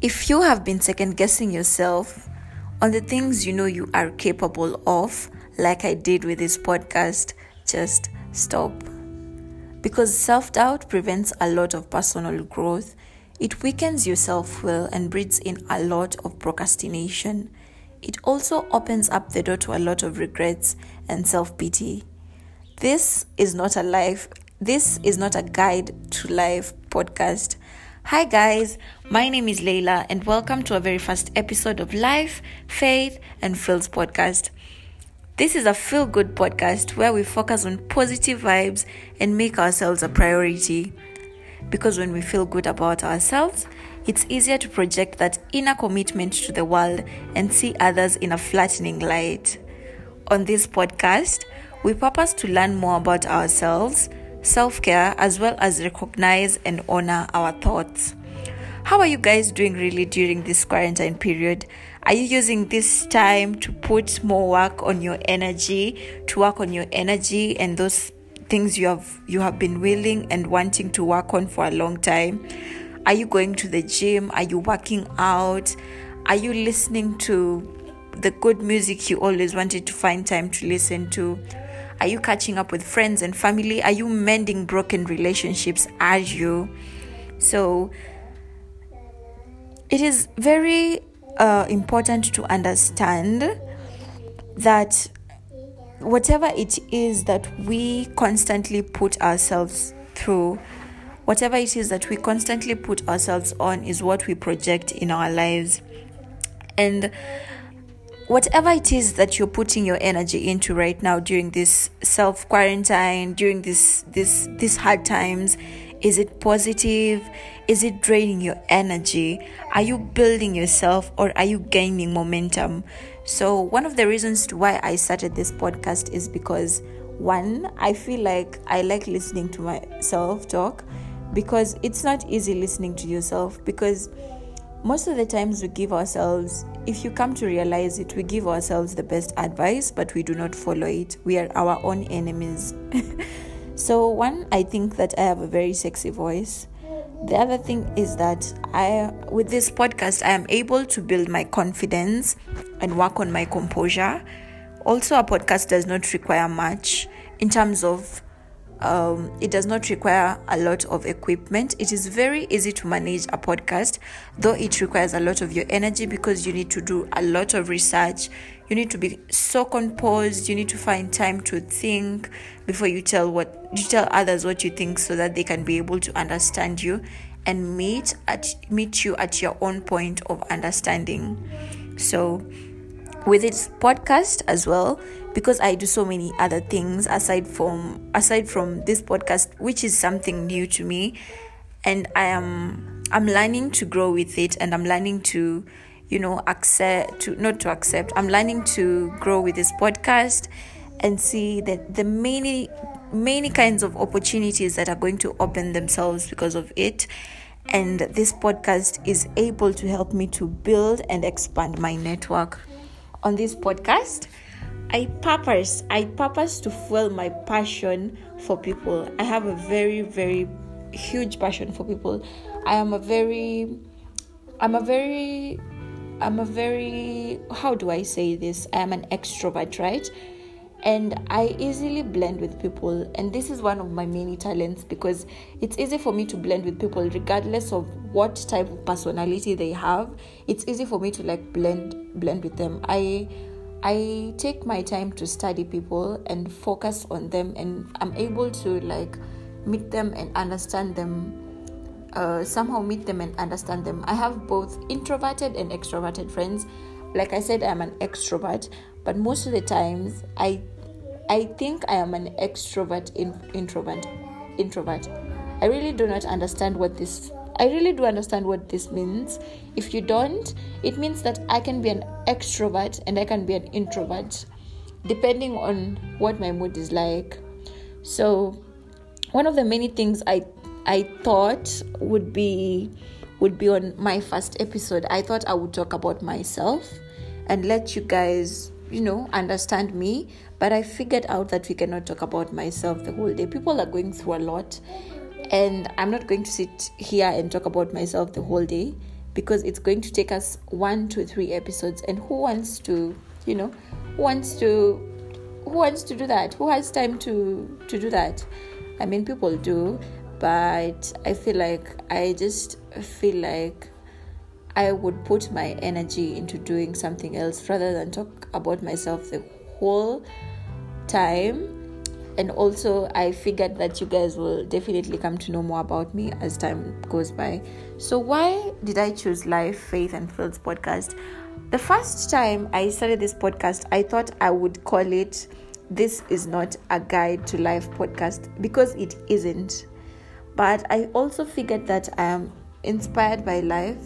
If you have been second guessing yourself on the things you know you are capable of, like I did with this podcast, just stop. Because self doubt prevents a lot of personal growth, it weakens your self will and breeds in a lot of procrastination. It also opens up the door to a lot of regrets and self pity. This is not a life, this is not a guide to life podcast. Hi, guys, my name is Leila, and welcome to a very first episode of Life, Faith, and Feels podcast. This is a feel good podcast where we focus on positive vibes and make ourselves a priority. Because when we feel good about ourselves, it's easier to project that inner commitment to the world and see others in a flattening light. On this podcast, we purpose to learn more about ourselves self care, as well as recognize and honor our thoughts. How are you guys doing really during this quarantine period? Are you using this time to put more work on your energy, to work on your energy and those things you have you have been willing and wanting to work on for a long time? Are you going to the gym? Are you working out? Are you listening to the good music you always wanted to find time to listen to? Are you catching up with friends and family? Are you mending broken relationships? Are you? So, it is very uh, important to understand that whatever it is that we constantly put ourselves through, whatever it is that we constantly put ourselves on, is what we project in our lives. And whatever it is that you're putting your energy into right now during this self quarantine during this this these hard times is it positive? Is it draining your energy? Are you building yourself or are you gaining momentum? So one of the reasons why i started this podcast is because one i feel like i like listening to myself talk because it's not easy listening to yourself because most of the times we give ourselves if you come to realize it we give ourselves the best advice but we do not follow it. We are our own enemies. So one i think that i have a very sexy voice. The other thing is that i with this podcast i am able to build my confidence and work on my composure. Also a podcast does not require much in terms of um, it does not require a lot of equipment. It is very easy to manage a podcast, though it requires a lot of your energy because you need to do a lot of research. You need to be so composed. You need to find time to think before you tell what you tell others what you think, so that they can be able to understand you and meet at meet you at your own point of understanding. So with its podcast as well because I do so many other things aside from aside from this podcast which is something new to me. And I am I'm learning to grow with it and I'm learning to you know accept to not to accept I'm learning to grow with this podcast and see that the many many kinds of opportunities that are going to open themselves because of it. And this podcast is able to help me to build and expand my network. On this podcast i purpose i purpose to fuel my passion for people i have a very very huge passion for people i am a very i'm a very i'm a very how do i say this i am an extrovert right and I easily blend with people. And this is one of my many talents because it's easy for me to blend with people regardless of what type of personality they have. It's easy for me to like blend blend with them. I I take my time to study people and focus on them and I'm able to like meet them and understand them uh, somehow meet them and understand them. I have both introverted and extroverted friends. Like I said, I'm an extrovert, but most of the times i i think i am an extrovert in, introvert introvert i really do not understand what this i really do understand what this means if you don't it means that i can be an extrovert and i can be an introvert depending on what my mood is like so one of the many things i i thought would be would be on my first episode i thought i would talk about myself and let you guys you know, understand me. But I figured out that we cannot talk about myself the whole day. People are going through a lot, and I'm not going to sit here and talk about myself the whole day because it's going to take us one to three episodes. And who wants to, you know, who wants to, who wants to do that? Who has time to to do that? I mean, people do, but I feel like I just feel like I would put my energy into doing something else rather than talk about myself the whole time and also i figured that you guys will definitely come to know more about me as time goes by. So why did i choose life faith and feels podcast? The first time i started this podcast i thought i would call it this is not a guide to life podcast because it isn't. But i also figured that i am inspired by life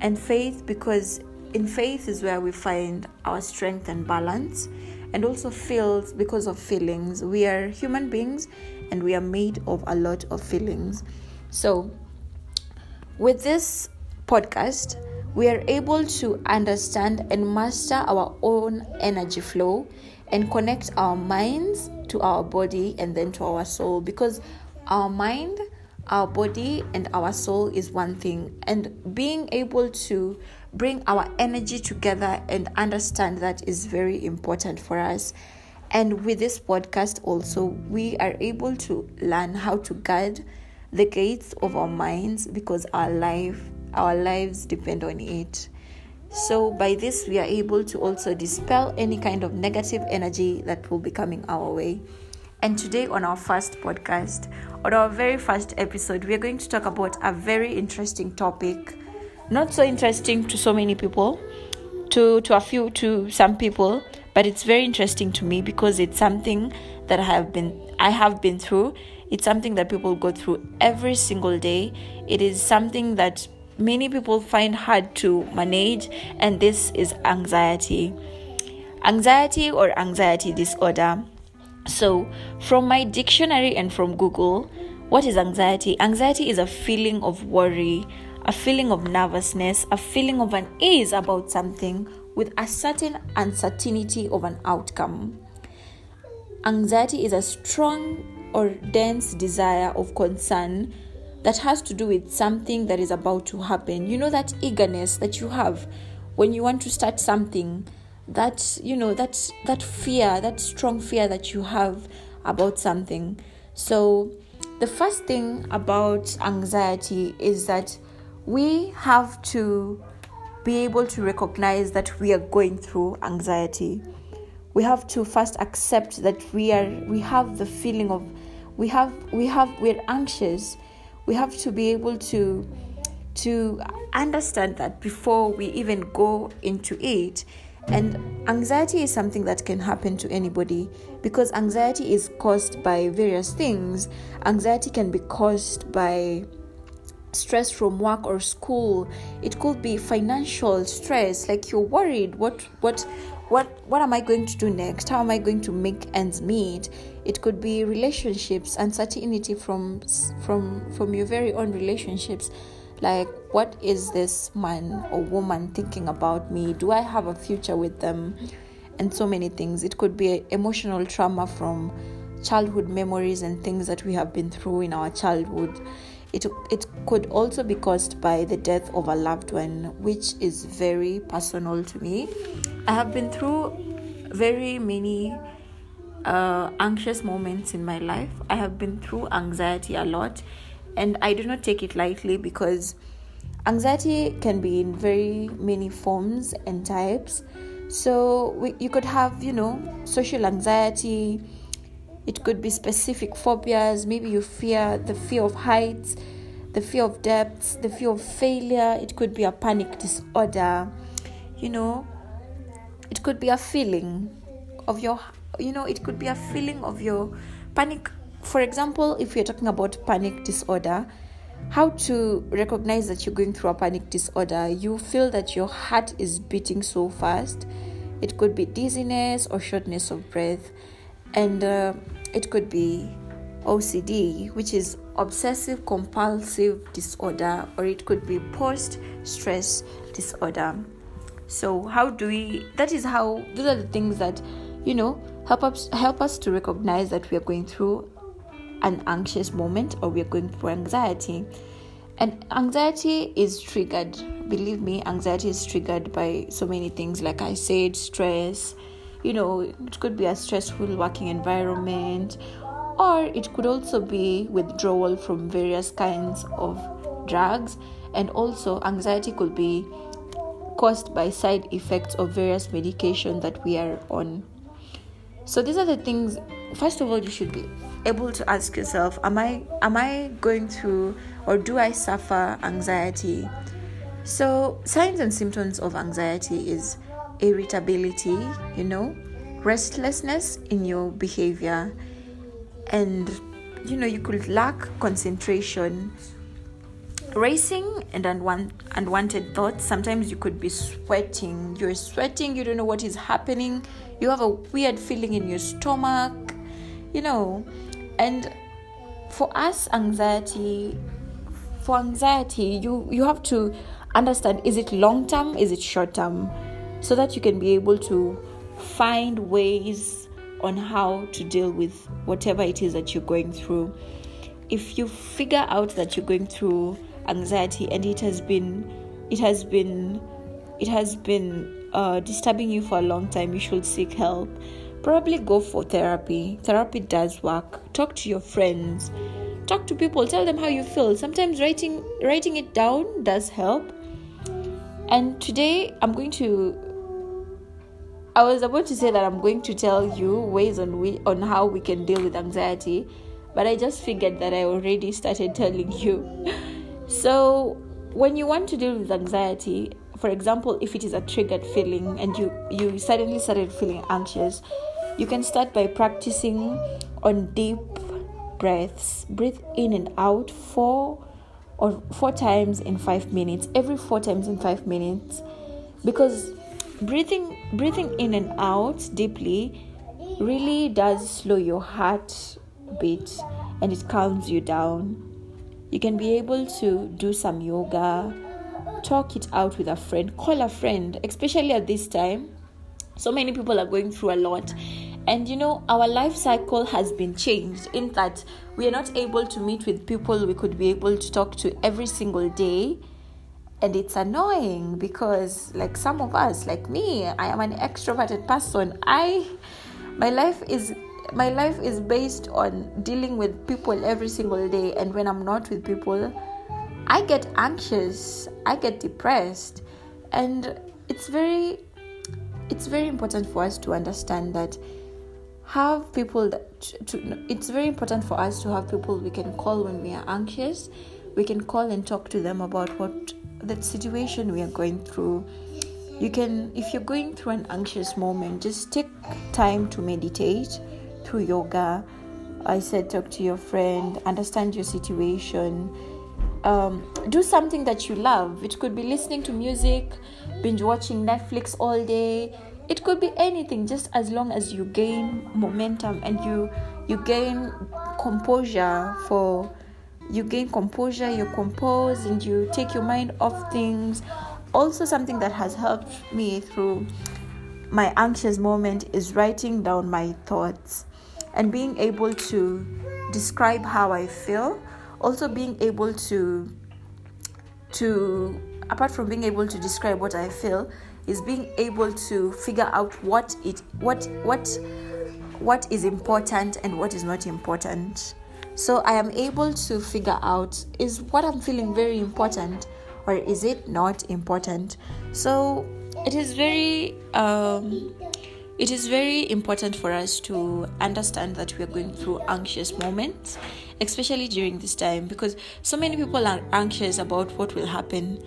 and faith because in faith is where we find our strength and balance and also feels because of feelings. We are human beings and we are made of a lot of feelings. So, with this podcast, we are able to understand and master our own energy flow and connect our minds to our body and then to our soul because our mind, our body, and our soul is one thing, and being able to bring our energy together and understand that is very important for us. And with this podcast, also, we are able to learn how to guard the gates of our minds because our life, our lives depend on it. So, by this, we are able to also dispel any kind of negative energy that will be coming our way. And today, on our first podcast, on our very first episode, we are going to talk about a very interesting topic not so interesting to so many people to to a few to some people but it's very interesting to me because it's something that I have been I have been through. It's something that people go through every single day. It is something that many people find hard to manage and this is anxiety. Anxiety or anxiety disorder. So from my dictionary and from google what is anxiety? Anxiety is a feeling of worry a feeling of nervousness, a feeling of unease about something with a certain uncertainty of an outcome. Anxiety is a strong or dense desire of concern that has to do with something that is about to happen. You know, that eagerness that you have when you want to start something, that, you know, that, that fear, that strong fear that you have about something. So, the first thing about anxiety is that we have to be able to recognize that we are going through anxiety. We have to first accept that we are we have the feeling of we have we have we're anxious. We have to be able to to understand that before we even go into it. And anxiety is something that can happen to anybody because anxiety is caused by various things. Anxiety can be caused by stress from work or school it could be financial stress like you're worried what what what what am i going to do next? How am i going to make ends meet? It could be relationships uncertainty from from from your very own relationships. Like what is this man or woman thinking about me? Do i have a future with them? And so many things. It could be emotional trauma from childhood memories and things that we have been through in our childhood it, it could also be caused by the death of a loved one, which is very personal to me. I have been through very many uh, anxious moments in my life. I have been through anxiety a lot, and I do not take it lightly because anxiety can be in very many forms and types. So we, you could have, you know, social anxiety it could be specific phobias. Maybe you fear the fear of heights, the fear of depths, the fear of failure. It could be a panic disorder. You know, it could be a feeling of your, you know, it could be a feeling of your panic. For example, if you're talking about panic disorder, how to recognize that you're going through a panic disorder you feel that your heart is beating so fast it could be dizziness or shortness of breath and uh, it could be OCD, which is obsessive compulsive disorder, or it could be post stress disorder. So, how do we? That is how. Those are the things that you know help us help us to recognize that we are going through an anxious moment or we are going through anxiety. and anxiety is triggered believe me anxiety is triggered by so many things like i said stress you know it could be a stressful working environment or it could also be withdrawal from various kinds of drugs. And also anxiety could be caused by side effects of various medication that we are on. So these are the things first of all you should be able to ask yourself am i am i going through or do i suffer anxiety? So signs and symptoms of anxiety is irritability you know restlessness in your behavior. And you know you could lack concentration. Racing and unwan- unwanted thoughts sometimes you could be sweating. You're sweating you don't know what is happening. You have a weird feeling in your stomach you know. And for us anxiety for anxiety you you have to understand is it long term? Is it short term so that you can be able to find ways on how to deal with whatever it is that you're going through. If you figure out that you're going through anxiety and it has been it has been it has been uh, disturbing you for a long time you should seek help. Probably go for therapy. Therapy does work. Talk to your friends. Talk to people. Tell them how you feel. Sometimes writing writing it down does help. And today i'm going to i was about to say that i'm going to tell you ways on we on how we can deal with anxiety but i just figured that i already started telling you So, when you want to deal with anxiety, for example, if it is a triggered feeling and you you suddenly started feeling anxious, you can start by practicing on deep breaths. Breathe in and out four or four times in 5 minutes. Every 4 times in 5 minutes because breathing breathing in and out deeply really does slow your heart beat and it calms you down you can be able to do some yoga, talk it out with a friend, call a friend, especially at this time. So many people are going through a lot. And you know, our life cycle has been changed in that we are not able to meet with people we could be able to talk to every single day. And it's annoying because, like some of us, like me, I am an extroverted person. I, my life is my life is based on dealing with people every single day. And when i'm not with people i get anxious i get depressed. And it's very it's very important for us to understand that have people that to, it's very important for us to have people we can call when we are anxious we can call and talk to them about what that situation we are going through you can if you're going through an anxious moment just take time to meditate through yoga. I said, talk to your friend, understand your situation. Um, do something that you love. It could be listening to music, binge watching Netflix all day. It could be anything, just as long as you gain momentum and you you gain composure for you gain composure, you compose and you take your mind off things. Also, something that has helped me through my anxious moment is writing down my thoughts and being able to describe how I feel, also being able to to apart from being able to describe what I feel, is being able to figure out what it what what what is important and what is not important. So I am able to figure out is what I'm feeling very important or is it not important. So it is very um, it is very important for us to understand that we are going through anxious moments, especially during this time, because so many people are anxious about what will happen.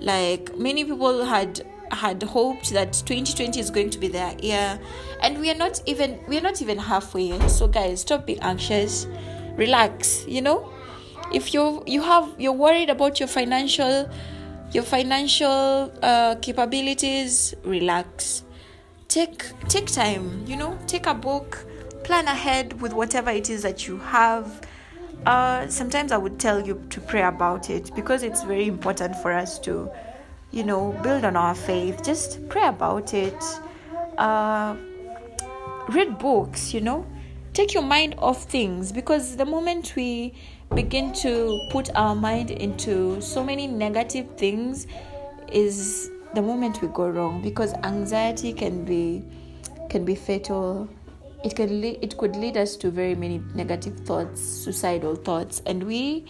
Like many people had had hoped that 2020 is going to be their year, and we are not even we are not even halfway. So guys, stop being anxious, relax. You know, if you you have you're worried about your financial your financial uh, capabilities, relax. Take take time you know? Take a book plan ahead with whatever it is that you have. Uh, sometimes i would tell you to pray about it because it's very important for us to you know build on our faith. Just pray about it. Uh, read books you know take your mind off things because the moment we begin to put our mind into so many negative things is the moment we go wrong because anxiety can be can be fatal. It can lead, it could lead us to very many negative thoughts suicidal thoughts and we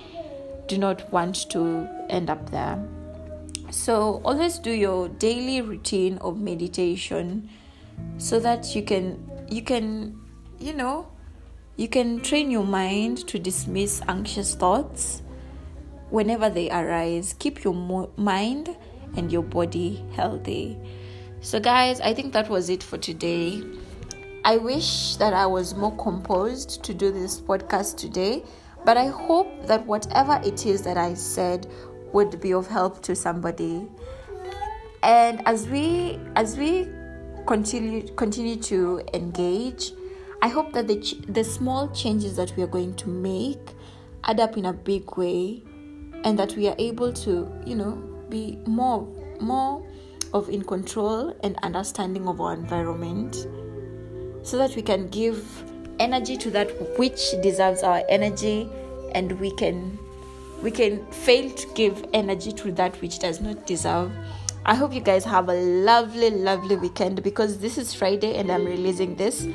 do not want to end up there. So always do your daily routine of meditation so that you can you can you know you can train your mind to dismiss anxious thoughts whenever they arise. Keep your mo- mind and your body healthy. So guys i think that was it for today. I wish that i was more composed to do this podcast today but i hope that whatever it is that i said would be of help to somebody. And as we as we continue continue to engage i hope that the ch- the small changes that we are going to make add up in a big way and that we are able to you know be more more of in control and understanding of our environment so that we can give energy to that which deserves our energy and we can we can fail to give energy to that which does not deserve. I hope you guys have a lovely, lovely weekend because this is Friday and I'm releasing this.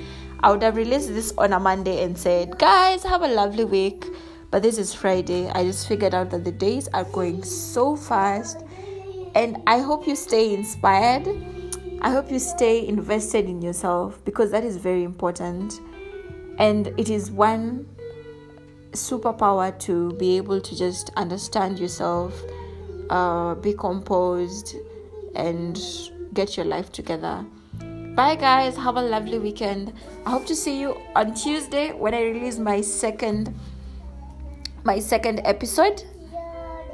I would have released this on a Monday and said, guys, have a lovely week. But this is Friday. I just figured out that the days are going so fast. And I hope you stay inspired. I hope you stay invested in yourself because that is very important. And it is one superpower to be able to just understand yourself, uh, be composed, and get your life together. Bye, guys. Have a lovely weekend. I hope to see you on Tuesday when I release my second my second episode.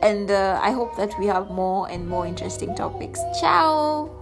And uh, I hope that we have more and more interesting topics. Ciao.